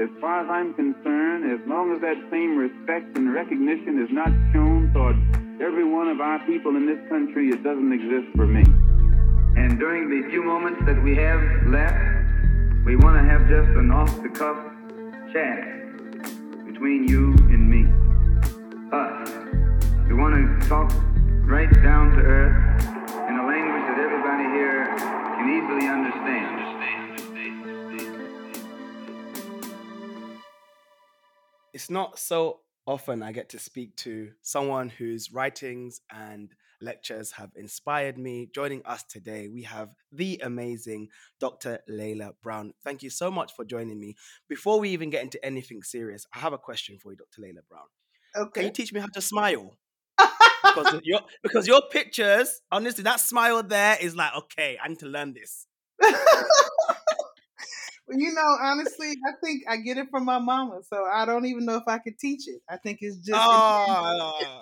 as far as I'm concerned, as long as that same respect and recognition is not shown toward every one of our people in this country, it doesn't exist for me. And during the few moments that we have left, we want to have just an off the cuff chat between you and me. Us. We want to talk right down to earth It's not so often I get to speak to someone whose writings and lectures have inspired me. Joining us today, we have the amazing Dr. Layla Brown. Thank you so much for joining me. Before we even get into anything serious, I have a question for you, Dr. Layla Brown. Okay. Can you teach me how to smile? because your because your pictures, honestly, that smile there is like, okay, I need to learn this. you know, honestly, I think I get it from my mama, so I don't even know if I could teach it. I think it's just oh,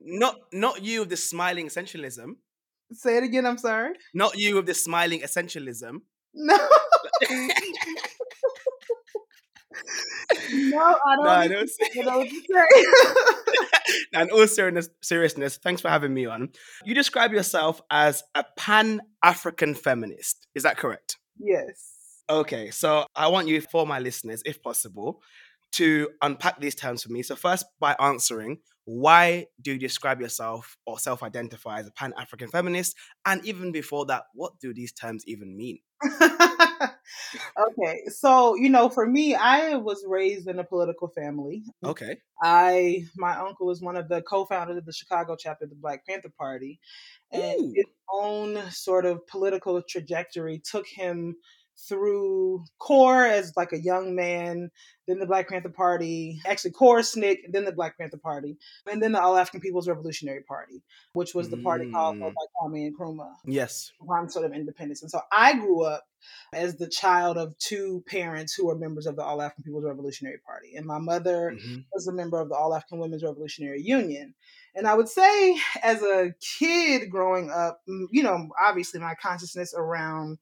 not not you with the smiling essentialism. Say it again. I'm sorry. Not you with the smiling essentialism. No. no, I don't. No, I don't you know what you say. and all seriousness, seriousness, thanks for having me on. You describe yourself as a pan African feminist. Is that correct? Yes. Okay, so I want you, for my listeners, if possible, to unpack these terms for me. So, first, by answering, why do you describe yourself or self identify as a pan African feminist? And even before that, what do these terms even mean? okay, so you know, for me, I was raised in a political family. Okay, I my uncle is one of the co-founders of the Chicago chapter of the Black Panther Party, and Ooh. his own sort of political trajectory took him through CORE as like a young man, then the Black Panther Party, actually CORE, SNCC, then the Black Panther Party, and then the All African People's Revolutionary Party, which was the party mm. called by Kwame Nkrumah. Yes. One sort of independence. And so I grew up as the child of two parents who were members of the All African People's Revolutionary Party. And my mother mm-hmm. was a member of the All African Women's Revolutionary Union. And I would say, as a kid growing up, you know, obviously my consciousness around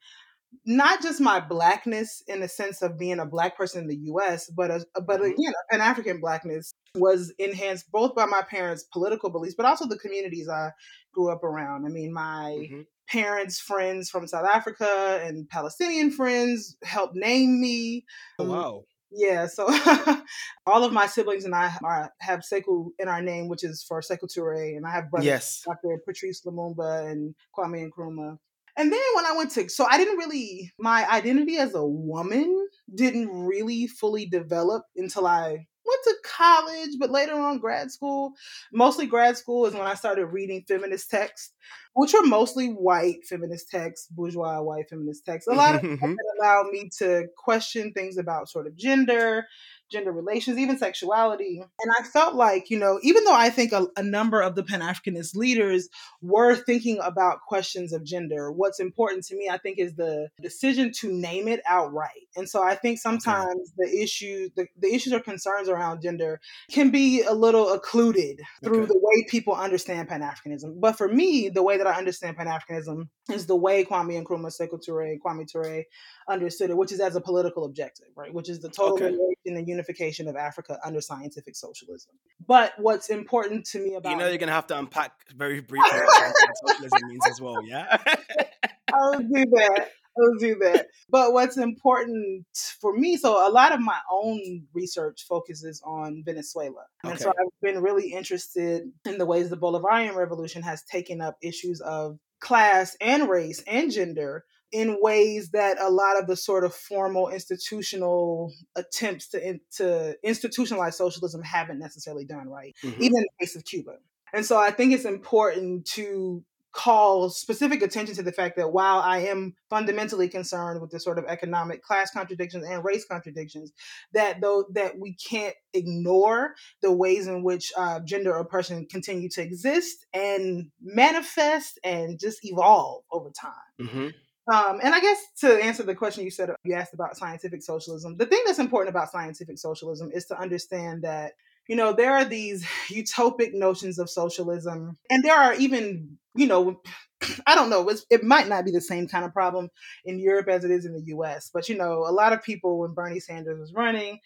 not just my blackness in the sense of being a black person in the U.S., but a, but mm-hmm. again, an African blackness was enhanced both by my parents' political beliefs, but also the communities I grew up around. I mean, my mm-hmm. parents' friends from South Africa and Palestinian friends helped name me. Oh, wow. Yeah, so all of my siblings and I are, have Sekou in our name, which is for Sekou Toure, and I have brothers, yes. Dr. Patrice Lumumba and Kwame Nkrumah. And then when I went to, so I didn't really, my identity as a woman didn't really fully develop until I went to college, but later on grad school. Mostly grad school is when I started reading feminist texts, which are mostly white feminist texts, bourgeois white feminist texts. A lot of mm-hmm. allowed me to question things about sort of gender, gender relations, even sexuality. And I felt like, you know, even though I think a, a number of the Pan Africanist leaders were thinking about questions of gender, what's important to me, I think, is the decision to name it outright. And so I think sometimes okay. the issues, the, the issues or concerns around gender can be a little occluded through okay. the way people understand Pan Africanism. But for me, the way that I understand Pan Africanism is the way Kwame Nkrumah, Sekou Toure, Kwame Toure understood it, which is as a political objective, right? Which is the total okay. and unification of Africa under scientific socialism. But what's important to me about you know you're gonna have to unpack very briefly what socialism means as well, yeah. I'll do that. I'll do that. But what's important for me, so a lot of my own research focuses on Venezuela. And okay. so I've been really interested in the ways the Bolivarian Revolution has taken up issues of class and race and gender in ways that a lot of the sort of formal institutional attempts to, to institutionalize socialism haven't necessarily done, right? Mm-hmm. Even in the case of Cuba. And so I think it's important to call specific attention to the fact that while I am fundamentally concerned with the sort of economic class contradictions and race contradictions, that though that we can't ignore the ways in which uh, gender oppression continue to exist and manifest and just evolve over time. Mm-hmm. Um, and I guess to answer the question you said, you asked about scientific socialism. The thing that's important about scientific socialism is to understand that you know, there are these utopic notions of socialism, and there are even, you know, I don't know, it might not be the same kind of problem in Europe as it is in the US, but, you know, a lot of people, when Bernie Sanders was running,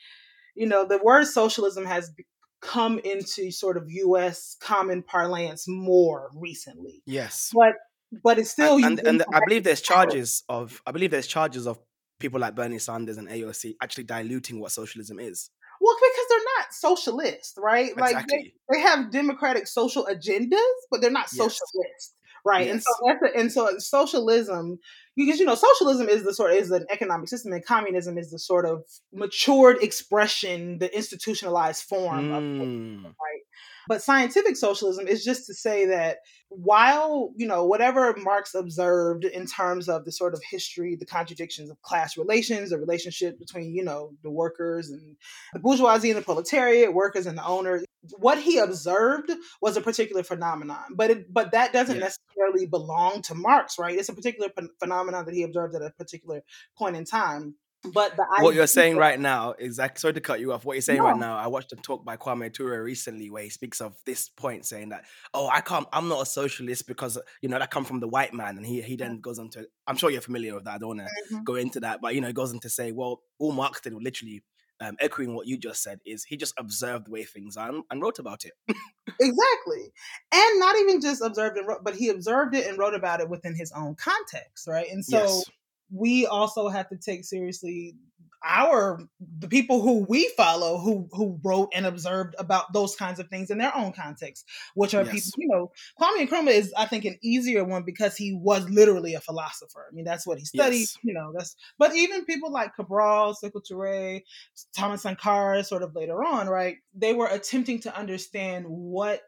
you know, the word socialism has come into sort of US common parlance more recently. Yes. But but it's still and, and, and I believe there's charges of I believe there's charges of people like Bernie Sanders and AOC actually diluting what socialism is. Well, because they're not socialists, right? Exactly. Like they, they have democratic social agendas, but they're not. Yes. Right. Yes. And so that's a, and so socialism because you know socialism is the sort of, is an economic system and communism is the sort of matured expression, the institutionalized form mm. of right. But scientific socialism is just to say that while, you know, whatever Marx observed in terms of the sort of history, the contradictions of class relations, the relationship between, you know, the workers and the bourgeoisie and the proletariat, workers and the owners, what he observed was a particular phenomenon. But it, but that doesn't yes. necessarily belong to Marx, right? It's a particular p- phenomenon that he observed at a particular point in time. But the what you're saying right now, exactly. Sorry to cut you off. What you're saying no. right now, I watched a talk by Kwame Ture recently where he speaks of this point, saying that, "Oh, I can't. I'm not a socialist because you know that come from the white man." And he he then goes on to. I'm sure you're familiar with that. I don't want to mm-hmm. go into that, but you know, he goes on to say, "Well, all Marx did, literally um, echoing what you just said, is he just observed the way things are and, and wrote about it." exactly, and not even just observed and wrote, but he observed it and wrote about it within his own context, right? And so. Yes we also have to take seriously our the people who we follow who who wrote and observed about those kinds of things in their own context which are yes. people you know kwame nkrumah is i think an easier one because he was literally a philosopher i mean that's what he studied yes. you know that's but even people like cabral Sekou Touré, thomas sankara sort of later on right they were attempting to understand what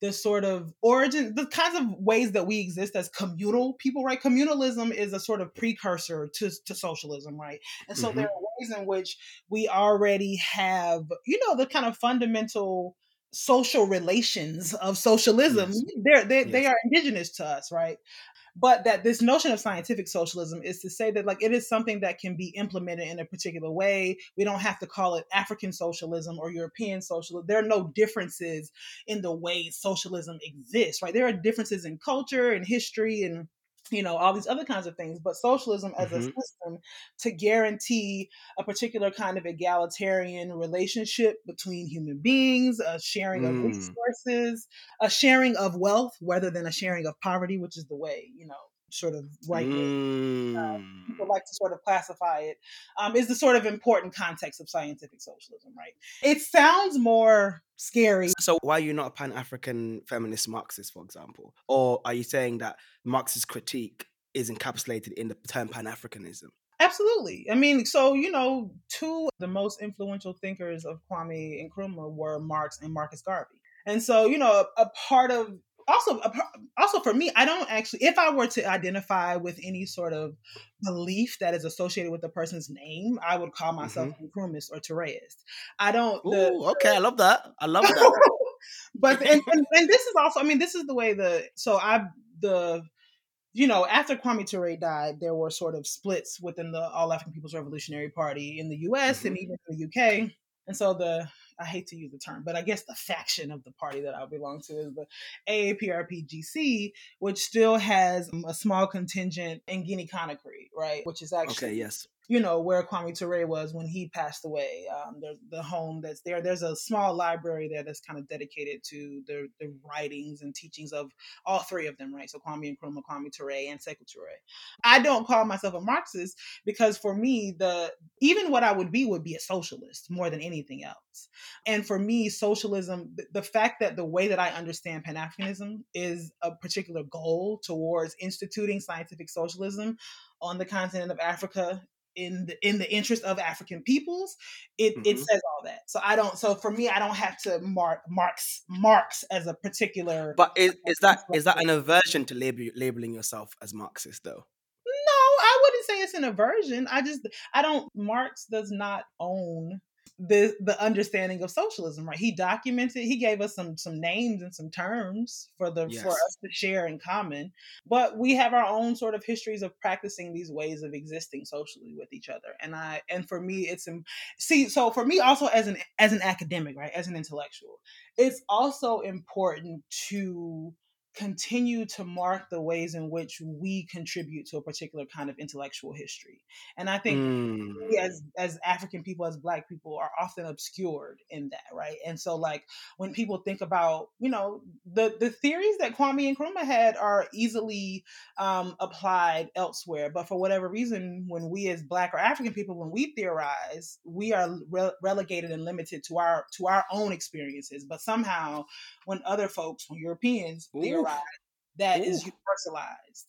the sort of origin the kinds of ways that we exist as communal people right communalism is a sort of precursor to, to socialism right and so mm-hmm. there are ways in which we already have, you know, the kind of fundamental social relations of socialism. Yes. They're, they, yes. they are indigenous to us, right? But that this notion of scientific socialism is to say that like it is something that can be implemented in a particular way. We don't have to call it African socialism or European socialism. There are no differences in the way socialism exists, right? There are differences in culture and history and you know all these other kinds of things but socialism as mm-hmm. a system to guarantee a particular kind of egalitarian relationship between human beings a sharing mm. of resources a sharing of wealth rather than a sharing of poverty which is the way you know sort of right mm. uh, people like to sort of classify it um, is the sort of important context of scientific socialism right it sounds more scary so why are you not a pan-african feminist marxist for example or are you saying that marxist critique is encapsulated in the term pan-africanism Absolutely. I mean, so you know, two the most influential thinkers of Kwame Nkrumah were Marx and Marcus Garvey. And so, you know, a, a part of also also for me i don't actually if i were to identify with any sort of belief that is associated with the person's name i would call myself mm-hmm. or Toureist. i don't Ooh, the, okay i love that i love that but and, and, and, this is also i mean this is the way the so i the you know after kwame ture died there were sort of splits within the all african people's revolutionary party in the us mm-hmm. and even in the uk and so the I hate to use the term, but I guess the faction of the party that I belong to is the AAPRPGC, which still has um, a small contingent in Guinea Conakry, right? Which is actually okay, yes you know, where Kwame Ture was when he passed away. Um, the, the home that's there, there's a small library there that's kind of dedicated to the, the writings and teachings of all three of them, right? So Kwame Nkrumah, Kwame Ture, and Sekou Touré. I don't call myself a Marxist because for me, the even what I would be would be a socialist more than anything else. And for me, socialism, the fact that the way that I understand Pan Africanism is a particular goal towards instituting scientific socialism on the continent of Africa in the in the interest of African peoples, it mm-hmm. it says all that. So I don't. So for me, I don't have to mark Marx Marx as a particular. But is, is that is that an aversion to label, labeling yourself as Marxist though? No, I wouldn't say it's an aversion. I just I don't. Marx does not own the the understanding of socialism right he documented he gave us some some names and some terms for the Yes. for us to share in common but we have our own sort of histories of practicing these ways of existing socially with each other and i and for me it's see so for me also as an as an academic right as an intellectual it's also important to continue to mark the ways in which we contribute to a particular kind of intellectual history and i think Mm. we as as African people, as Black people, are often obscured in that, right? And so, like when people think about, you know, the the theories that Kwame and Nkrumah had are easily um, applied elsewhere, but for whatever reason, when we as Black or African people, when we theorize, we are re- relegated and limited to our to our own experiences. But somehow, when other folks, when Europeans Ooh. That is Ooh. universalized.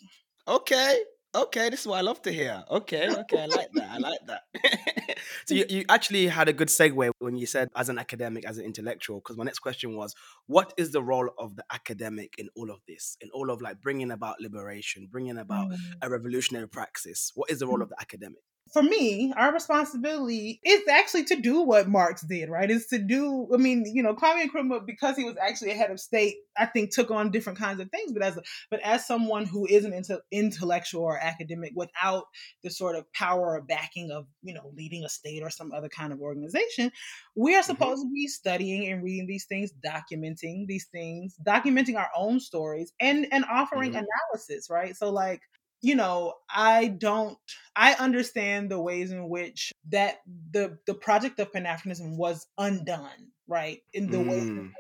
Okay. Okay, this is what I love to hear. Okay, okay, I like that. I like that. so you, you actually had a good segue when you said as an academic, as an intellectual, because my next question was, what is the role of the academic in all of this, in all of like bringing about liberation, bringing about Mm. a revolutionary praxis? What is the role of the academic? For me, our responsibility is actually to do what Marx did, right? Is to do, I mean, you know, Kwame Nkrumah, because he was actually a head of state, I think took on different kinds of things. But as a, but as someone who isn't inte- intellectual or academic without the sort of power or backing of, you know, leading a state or some other kind of organization, we are supposed to be studying and reading these things, documenting these things, documenting our own stories, and and offering Mhm. analysis, right? So like you know i don't i understand the ways in which that the the project of pan-africanism was undone right in the way Mm,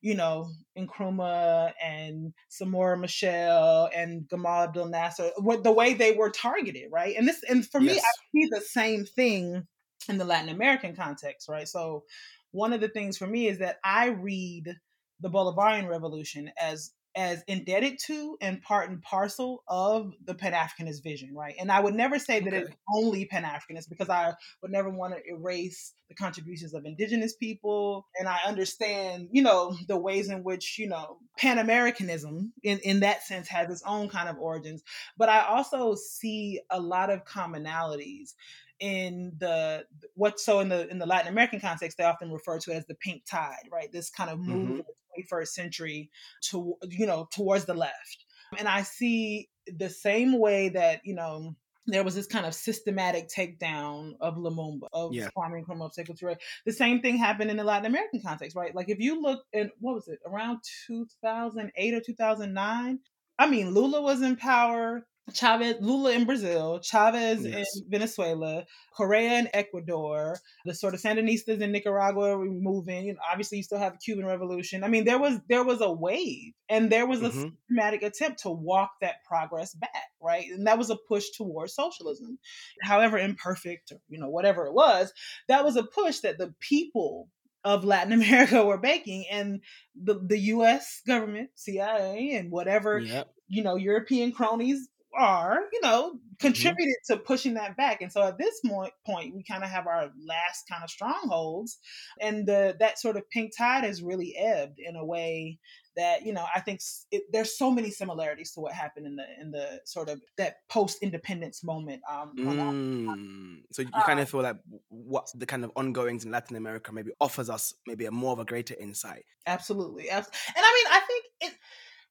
you know Nkrumah and Samora Machel and Gamal Abdel Nasser what the way they were targeted right? And this and for me i see the same thing in the latin american context right? So one of the things for me is that i read the bolivarian revolution as as indebted to and part and parcel of the pan-africanist vision right? And i would never say that it's only pan-africanist because i would never want to erase the contributions of indigenous people. And i understand you know the ways in which you know pan-americanism in, in that sense has its own kind of origins. But i also see a lot of commonalities in the what so in the in the latin american context they often refer to it as the pink tide right this kind of move Mhm. in the 21st century to you know towards the left and i see the same way that you know there was this kind of systematic takedown of Lumumba, of Yeah. Kwame Nkrumah, of Sekou. The same thing happened in the Latin American context, right? Like if you look at what was it around 2008 or 2009? I mean, Lula was in power. Chavez, Lula in Brazil, Chavez Yes. in Venezuela, Correa in Ecuador, the sort of Sandinistas in Nicaragua moving. You know, obviously, you still have the Cuban Revolution. I mean, there was there was a wave, and there was a Mhm. systematic attempt to walk that progress back, right? And that was a push towards socialism, however imperfect, or, you know, whatever it was. That was a push that the people of Latin America were making, and the the U.S. government, CIA, and whatever Yep. you know European cronies are, you know, Mm-hmm. contributed to pushing that back. And so at this point, point we kind of have our last kind of strongholds, and the that sort of pink tide has really ebbed in a way that you know I think it, there's so many similarities to what happened in the in the sort of that post independence moment. Um, Mm. So you kind of feel like what the kind of ongoings in Latin America maybe offers us maybe a more of a greater insight. Absolutely. And I mean, I think it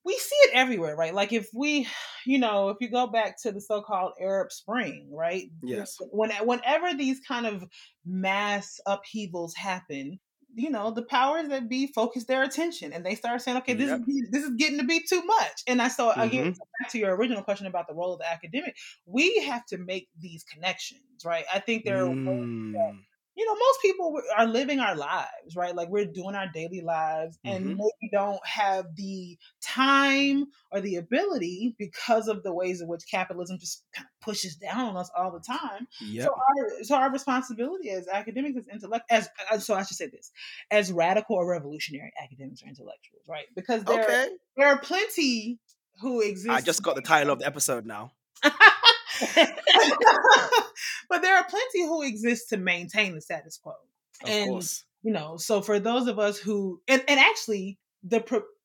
we see it everywhere, right? Like if we, you know, if you go back to the so-called Arab Spring, right? Yes. When whenever these kind of mass upheavals happen, you know, the powers that be focus their attention and they start saying, okay, this Yep. is this is getting to be too much. And I so again, Mhm. so back to your original question about the role of the academic, we have to make these connections, right? I think there are Mm. You know, most people are living our lives, right? Like we're doing our daily lives and Mhm. maybe don't have the time or the ability because of the ways in which capitalism just kind of pushes down on us all the time. Yep. So our so our responsibility as academics, as intellect, as uh, so I should say this, as radical or revolutionary academics or intellectuals, right? Because there Okay. there are plenty who exist. I just got the title of the episode now. but there are plenty who exist to maintain the status quo. Of and course. you know, so for those of us who and, and actually the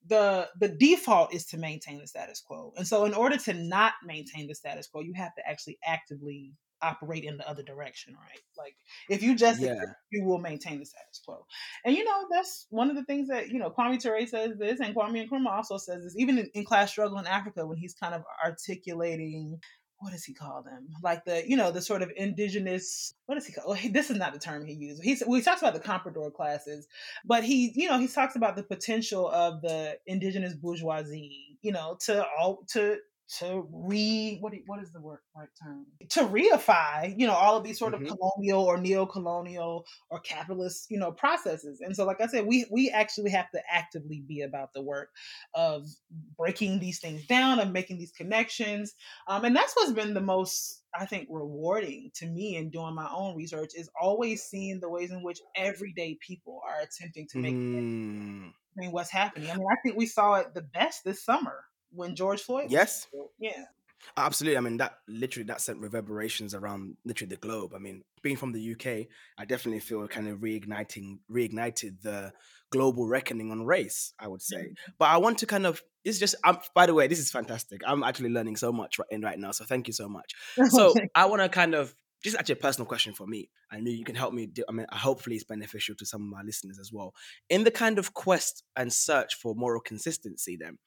the the default is to maintain the status quo. And so in order to not maintain the status quo, you have to actually actively operate in the other direction, right? Like if you just Yeah. you will maintain the status quo. And you know, that's one of the things that, you know, Kwame Ture says this and Kwame Nkrumah also says this, even in, in class struggle in Africa, when he's kind of articulating what does he call them? Like the, you know, the sort of indigenous, what does he call? Well, he, this is not the term he uses. He's, well, he talks about the comprador classes, but he, you know, he talks about the potential of the indigenous bourgeoisie, you know, to all, to, to re what what is the word right term? to reify you know all of these sort Mhm. of colonial or neo-colonial or capitalist you know processes. And so like i said we we actually have to actively be about the work of breaking these things down of making these connections. Um, and that's what's been the most i think rewarding to me in doing my own research is always seeing the ways in which everyday people are attempting to make Mm, I mean, what's happening. I mean, I think we saw it the best this summer when George Floyd. yes. Yeah. Absolutely. I mean, that literally that sent reverberations around literally the globe. I mean, being from the UK, I definitely feel kind of reigniting, reignited the global reckoning on race. I would say, mm-hmm. but I want to kind of. This just. I'm, by the way, this is fantastic. I'm actually learning so much right in right now. So thank you so much. So I want to kind of. Just actually a personal question for me. I know you can help me. Do, I mean, hopefully it's beneficial to some of my listeners as well. In the kind of quest and search for moral consistency, then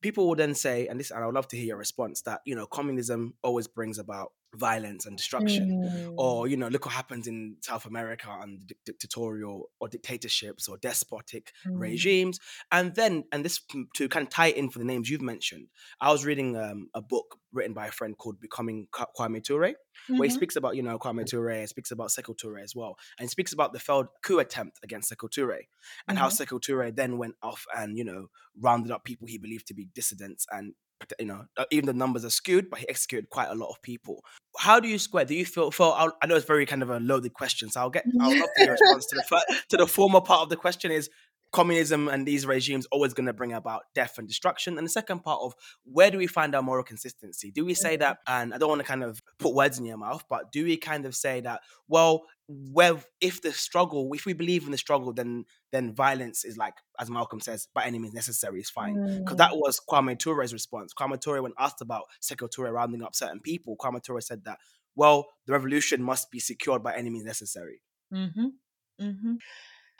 people will then say, and this, and I would love to hear your response that you know communism always brings about violence and destruction, or Mm, you know look what happens in South America under dic- dictatorial or dictatorships or despotic mm, regimes, and then and this to kind of tie it in for the names you've mentioned. I was reading um, a book written by a friend called Becoming Kwa- Kwame Ture, where he mhm, speaks about you know Kwame Ture, and speaks about Sekou Toure as well, and he speaks about the failed coup attempt against Sekou Toure, and how mhm, Sekou Toure then went off and you know rounded up people he believed to be dissidents and you know uh, even the numbers are skewed but he executed quite a lot of people. How do you square do you feel I'll- know it's very kind of a loaded question so i'll get I'll love a response to the to the former part of the question is communism and these regimes always going to bring about death and destruction and the second part of where do we find our moral consistency do we say that and i don't want to kind of put words in your mouth but do we kind of say that well where if the struggle if we believe in the struggle then then violence is like as malcolm says by any means necessary is fine because mm, that was Kwame Toure's response. Kwame Toure, when asked about Sekou Toure rounding up certain people, Kwame Toure said that, well, the revolution must be secured by any means necessary. mhm, mhm.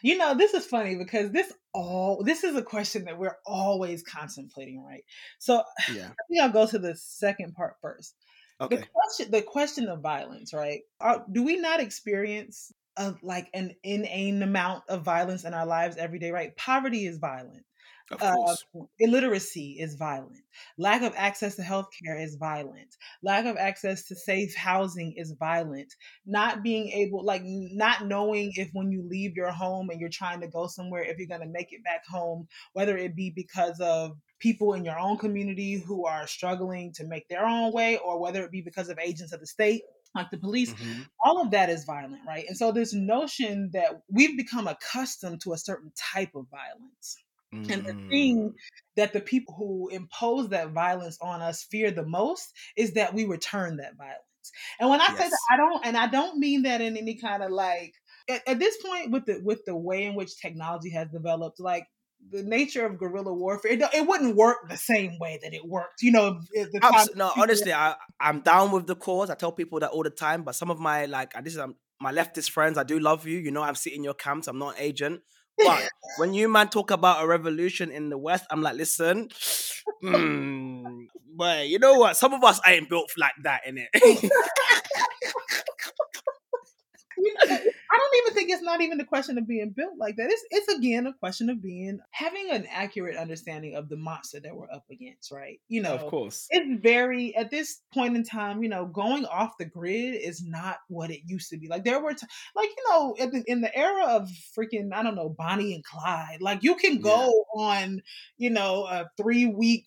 You know, this is funny because this all this is a question that we're always contemplating, right? So Yeah. I think I'll go to the second part first. Okay. The question, the question of violence, right? Are, do we not experience a, like an inane amount of violence in our lives every day? Right? Poverty is violent. Of Uh, illiteracy is violent. Lack of access to healthcare is violent. Lack of access to safe housing is violent. Not being able, like, not knowing if when you leave your home and you're trying to go somewhere, if you're going to make it back home, whether it be because of people in your own community who are struggling to make their own way, or whether it be because of agents of the state, like the police, Mhm. all of that is violent, right? And so this notion that we've become accustomed to a certain type of violence. And the Mm. thing that the people who impose that violence on us fear the most is that we return that violence. And when I say that, I don't, and I don't mean that in any kind of like at, at this point with the with the way in which technology has developed, like the nature of guerrilla warfare, it, it wouldn't work the same way that it worked. You know, at the time. No, honestly, I, I'm down with the cause. I tell people that all the time, but some of my like this is um, my leftist friends, I do love you. You know, I'm sitting in your camps. I'm not an agent. But when you man talk about a revolution in the West, I'm like, listen, hmm, but you know what? Some of us ain't built like that, in it. You know, I don't even think it's not even a question of being built like that. It's it's again a question of being having an accurate understanding of the monster that we're up against, right? You know, of course. it's very at this point in time, you know, going off the grid is not what it used to be. Like there were, t- like you know, in the, in the era of freaking I don't know Bonnie and Clyde, like you can go on, you know, a three week,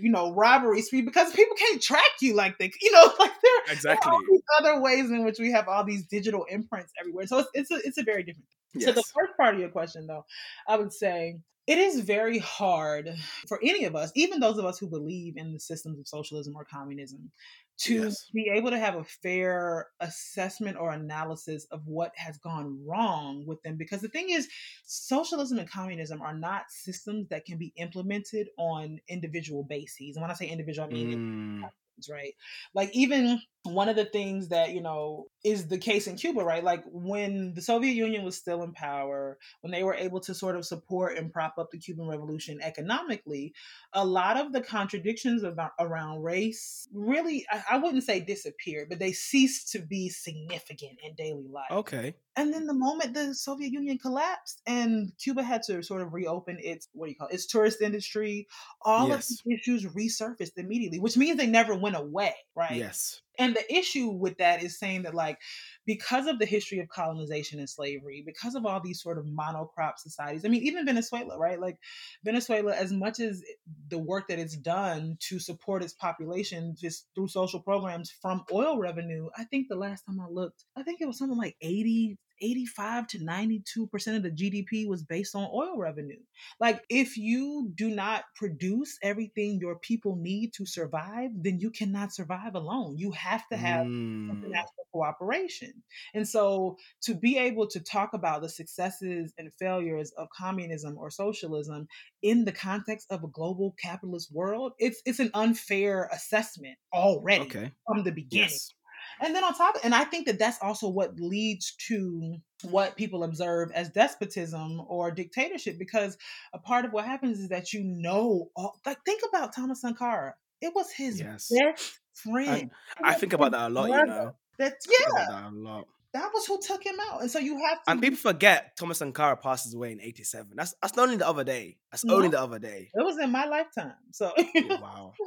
you know, robbery spree because people can't track you like they, you know, like there there Exactly. these other ways in which we have all these digital imprints everywhere. So it's it's a, it's a very different. To the first part of your question, though, I would say it is very hard for any of us, even those of us who believe in the systems of socialism or communism, to Yes. be able to have a fair assessment or analysis of what has gone wrong with them. Because the thing is, socialism and communism are not systems that can be implemented on individual bases. And when I say individual, I mean Mm, right? Like even one of the things that you know is the case in Cuba, right? Like when the Soviet Union was still in power, when they were able to sort of support and prop up the Cuban Revolution economically, a lot of the contradictions about around race really, I, I wouldn't say disappeared, but they ceased to be significant in daily life. Okay. And then the moment the Soviet Union collapsed and Cuba had to sort of reopen its what do you call it, its tourist industry, all Yes. of these issues resurfaced immediately, which means they never went away, right? Yes. And the issue with that is saying that, like, because of the history of colonization and slavery, because of all these sort of monocrop societies, I mean, even Venezuela, right? Like, Venezuela, as much as the work that it's done to support its population just through social programs from oil revenue, I think the last time I looked, I think it was something like 80, 85 to 92% of the GDP was based on oil revenue. Like, if you do not produce everything your people need to survive, then you cannot survive alone. You have to have Mm. international cooperation. And so to be able to talk about the successes and failures of communism or socialism in the context of a global capitalist world, it's it's an unfair assessment already Okay. from the beginning. Yes. And then on top, of, and I think that that's also what leads to what people observe as despotism or dictatorship, because a part of what happens is that you know, all, like think about Thomas Sankara. It was his Yes. best friend. It I think about that a lot, you brother. know. That's I think yeah, that a lot. that was who took him out. And so you have to And people forget Thomas Sankara passes away in 87. That's that's only the other day. That's only the other day. it was in my lifetime. So Yeah, wow.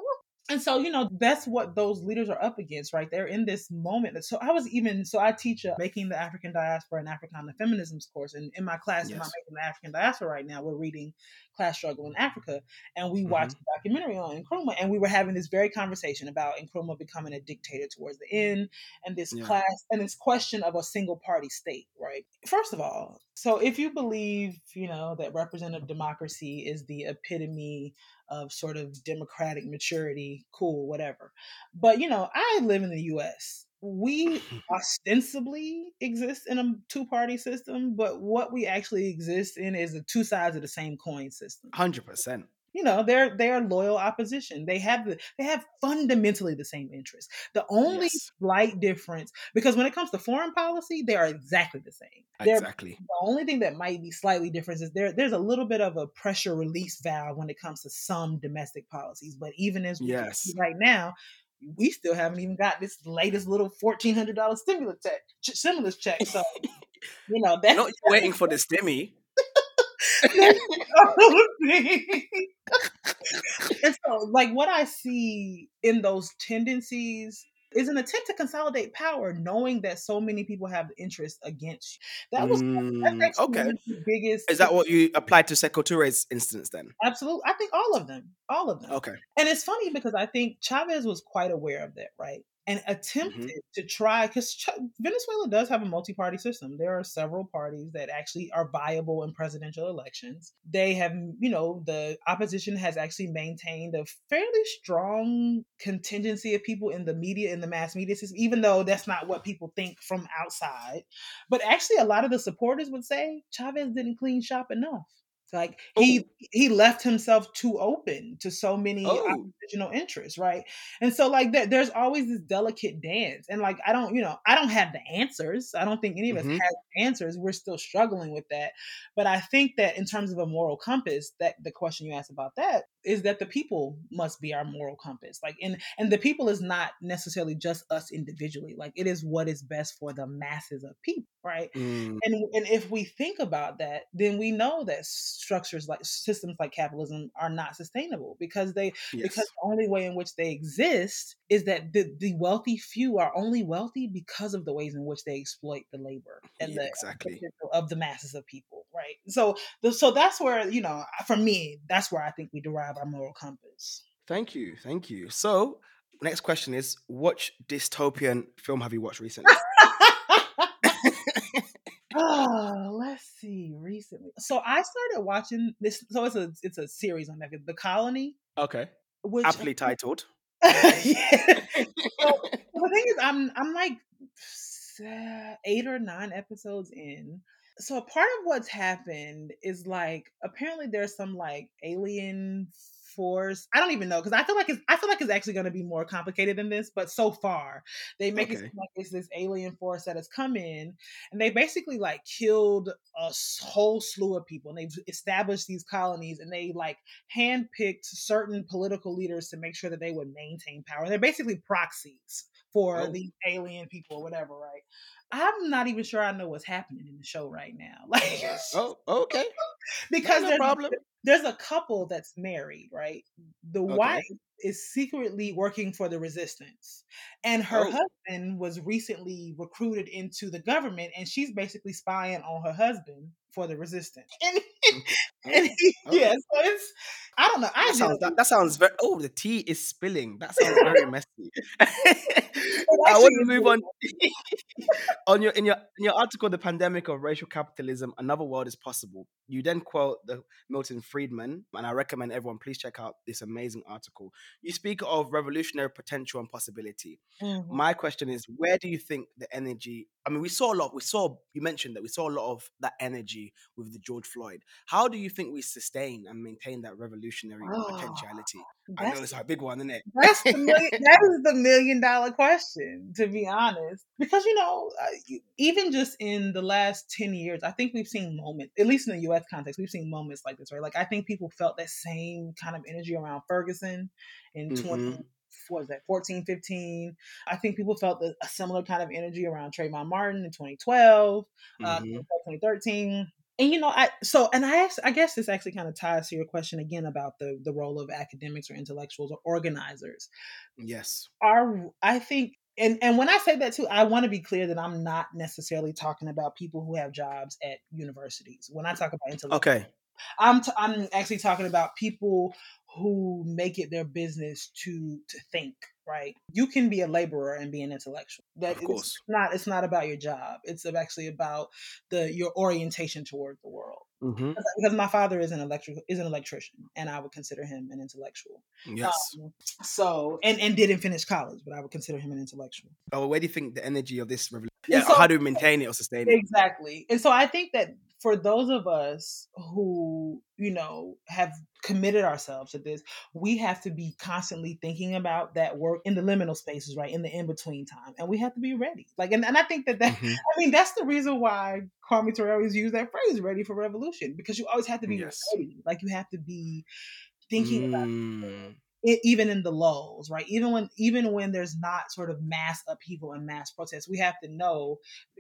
and so you know that's what those leaders are up against right they're in this moment so i was even so i teach a making the african diaspora and africana feminisms course and in my class in my Yes. making the african diaspora right now we're reading class struggle in africa and we watched mm-hmm. a documentary on nkrumah and we were having this very conversation about nkrumah becoming a dictator towards the end and this Yeah. class and this question of a single party state right first of all so if you believe you know that representative democracy is the epitome of sort of democratic maturity, cool, whatever. But you know, I live in the US. We ostensibly exist in a two party system, but what we actually exist in is the two sides of the same coin system. 100%. You know, they're they're loyal opposition. They have the they have fundamentally the same interests. The only Yes. slight difference, because when it comes to foreign policy, they are exactly the same. They're Exactly. the only thing that might be slightly different is there there's a little bit of a pressure release valve when it comes to some domestic policies. But even as we Yes. see right now, we still haven't even got this latest little fourteen hundred dollar stimulus check, ch- stimulus check. So you know that's Not waiting for the stimmy. and so, like, what I see in those tendencies is an attempt to consolidate power, knowing that so many people have interest against you. That was Mm, okay. the biggest. Is that what you applied to Sekou Touré's instance then? Absolutely, I think all of them, all of them. Okay. And it's funny because I think Chavez was quite aware of that, right? And mm-hmm. attempted to try because Ch- Venezuela does have a multi-party system. There are several parties that actually are viable in presidential elections. They have, you know, the opposition has actually maintained a fairly strong contingency of people in the media, in the mass media system, even though that's not what people think from outside. But actually, a lot of the supporters would say Chavez didn't clean shop enough. Like he he left himself too open to so many Oh. oppositional interests, right? And so like there, there's always this delicate dance. And like I don't, you know, I don't have the answers. I don't think any of us Mhm. has answers. We're still struggling with that. But I think that in terms of a moral compass, that the question you asked about that is that the people must be our moral compass. Like and and the people is not necessarily just us individually. Like it is what is best for the masses of people, right? Mm, And and if we think about that, then we know that structures like systems like capitalism are not sustainable because they yes. because the only way in which they exist is that the, the wealthy few are only wealthy because of the ways in which they exploit the labor and Yeah, the exactly. of the masses of people, right? So the, so that's where you know, for me, that's where I think we derive our moral compass. Thank you. Thank you. So, next question is which dystopian film have you watched recently? Oh, let's see. Recently, so I started watching this. So it's a it's a series on Netflix, The Colony, okay. which Aptly titled. yeah. So the thing is, I'm I'm like eight or nine episodes in. So part of what's happened is like apparently there's some like alien force. I don't even know because I feel like it's I feel like it's actually going to be more complicated than this. But so far, they make okay. it seem like it's this alien force that has come in, and they basically like killed a whole slew of people, and they've established these colonies, and they like handpicked certain political leaders to make sure that they would maintain power. They're basically proxies for oh. the alien people or whatever, right? I'm not even sure I know what's happening in the show right now. Like, oh, okay, because no there's, problem. there's a couple that's married, right? The okay. wife is secretly working for the resistance, and her oh. husband was recently recruited into the government, and she's basically spying on her husband for the resistance. And, mm-hmm. and oh. he, okay. yeah, so it's I don't know. I that, sounds, that, that, sounds very. Oh, the tea is spilling. That sounds very messy. I want to move on. on your in your in your article, "The Pandemic of Racial Capitalism: Another World is Possible." You then quote the Milton Friedman, and I recommend everyone please check out this amazing article. You speak of revolutionary potential and possibility. Mm-hmm. My question is, where do you think the energy? I mean, we saw a lot. We saw you mentioned that we saw a lot of that energy with the George Floyd. How do you think we sustain and maintain that revolutionary oh, potentiality? I know it's a big one, isn't it? That's the million, that is the million dollar question, to be honest. Because you know, uh, even just in the last ten years, I think we've seen moments, at least in the U.S. context, we've seen moments like this, right? Like I think people felt that same kind of energy around Ferguson in mm-hmm. 20 what was that 14 15 i think people felt a similar kind of energy around Trayvon Martin in 2012 uh, mm-hmm. uh, 2013 and you know i so and i i guess this actually kind of ties to your question again about the the role of academics or intellectuals or organizers. Yes. Are i think and and when i say that too i want to be clear that i'm not necessarily talking about people who have jobs at universities. When i talk about intellectuals okay. I'm t- i'm actually talking about people who make it their business to to think right? You can be a laborer and be an intellectual. That of course. it's not it's not about your job. It's actually about the your orientation toward the world. Mm-hmm. because my father is an electric is an electrician and i would consider him an intellectual. Yes. Um, so and and didn't finish college but i would consider him an intellectual. Oh where do you think the energy of this revolution yeah so, how do we maintain it or sustain it? Exactly. And so i think that for those of us who, you know, have committed ourselves to this, we have to be constantly thinking about that work in the liminal spaces, right? In the in between time. And we have to be ready. Like, and, and I think that that, mm-hmm. I mean, that's the reason why Kwame Ture always used that phrase, ready for revolution, because you always have to be yes. ready. Like, you have to be thinking mm. about it, even in the lulls, right? Even when even when there's not sort of mass upheaval and mass protests, we have to know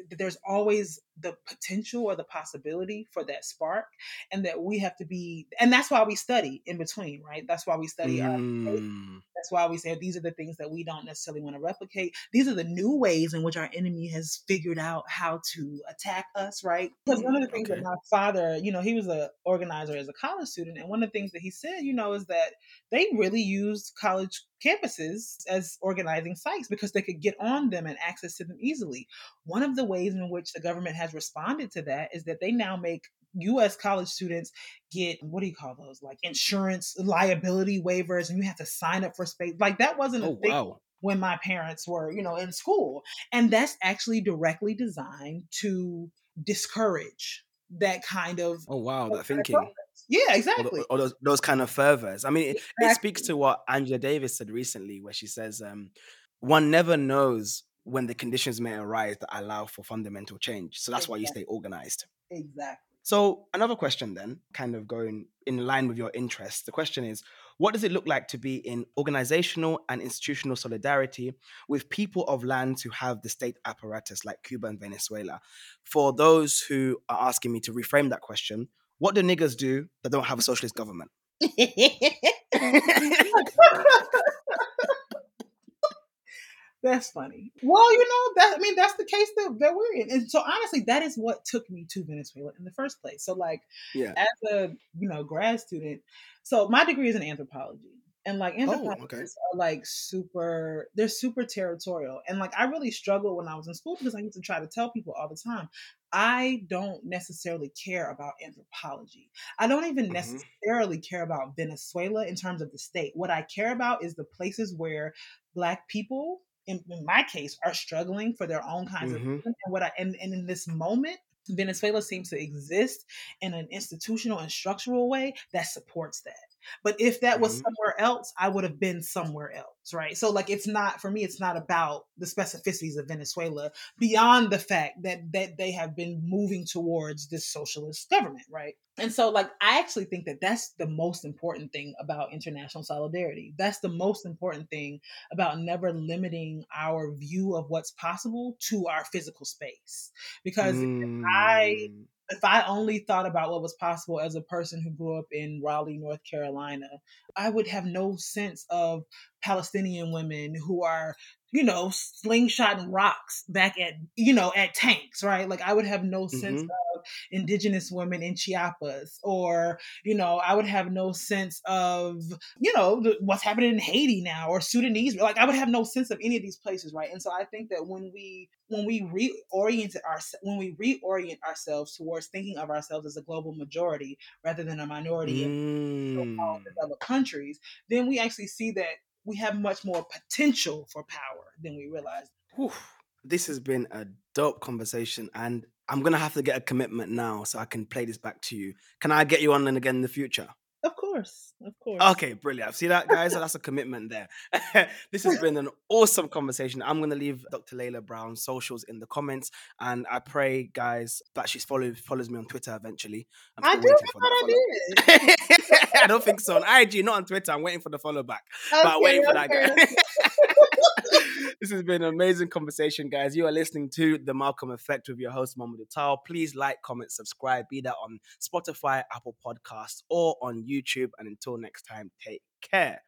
that there's always the potential or the possibility for that spark, and that we have to be, and that's why we study in between, right? That's why we study mm. our. That's why we say these are the things that we don't necessarily want to replicate. These are the new ways in which our enemy has figured out how to attack us, right? Because one of the things okay. that my father, you know, he was an organizer as a college student, and one of the things that he said, you know, is that they really used college campuses as organizing sites because they could get on them and access to them easily. One of the ways in which the government has responded to that is that they now make US college students get what do you call those like insurance liability waivers and you have to sign up for space like that wasn't a oh, thing wow. when my parents were you know in school and that's actually directly designed to discourage that kind of oh wow that thinking yeah, exactly. Or, or, those, those kind of fervors. I mean, it, exactly. it, speaks to what Angela Davis said recently, where she says, um, one never knows when the conditions may arise that allow for fundamental change. So that's exactly. why you stay organized. Exactly. So, another question then, kind of going in line with your interests. The question is what does it look like to be in organizational and institutional solidarity with people of lands who have the state apparatus like Cuba and Venezuela? For those who are asking me to reframe that question, what do niggers do that don't have a socialist government? That's funny. Well, you know that I mean that's the case that, that we're in, and so honestly, that is what took me to Venezuela in the first place. So, like, yeah, as a you know grad student, so my degree is in anthropology, and like anthropologists oh, okay. are like super they're super territorial and like i really struggled when i was in school because i used to try to tell people all the time i don't necessarily care about anthropology i don't even mm-hmm. necessarily care about venezuela in terms of the state what i care about is the places where black people in, in my case are struggling for their own kinds mm-hmm. of and what i and, and in this moment Venezuela seems to exist in an institutional and structural way that supports that. But if that was Mhm. somewhere else, I would have been somewhere else, right? So like it's not for me, it's not about the specificities of Venezuela beyond the fact that that they have been moving towards this socialist government, right? And so like I actually think that that's the most important thing about international solidarity. That's the most important thing about never limiting our view of what's possible to our physical space. Because I Mm. If I only thought about what was possible as a person who grew up in Raleigh, North Carolina, I would have no sense of Palestinian women who are, you know, slingshotting rocks back at, you know, at tanks, right? Like I would have no sense Mhm. of indigenous women in Chiapas or, you know, I would have no sense of, you know, the, what's happening in Haiti now or Sudanese. Like I would have no sense of any of these places, right? And so I think that when we when we reorient our when we reorient ourselves towards thinking of ourselves as a global majority rather than a minority in Mm. developed countries, then we actually see that we have much more potential for power than we realize. Whew. This has been a dope conversation, and I'm gonna have to get a commitment now so I can play this back to you. Can I get you on again in the future? Of course, of course. Okay, brilliant. See that, guys? That's a commitment there. this has been an awesome conversation. I'm going to leave Dr. Layla Brown's socials in the comments, and I pray, guys, that she follows follows me on Twitter eventually. I do. waiting I for that did. I don't think so. On IG, not on Twitter. I'm waiting for the follow back, but I'm Okay, waiting for that, okay, guy. okay. This has been an amazing conversation, guys. You are listening to The Malcolm Effect with your host, Momodou Taal. Please like, comment, subscribe, be that on Spotify, Apple Podcasts, or on YouTube. And until next time, take care.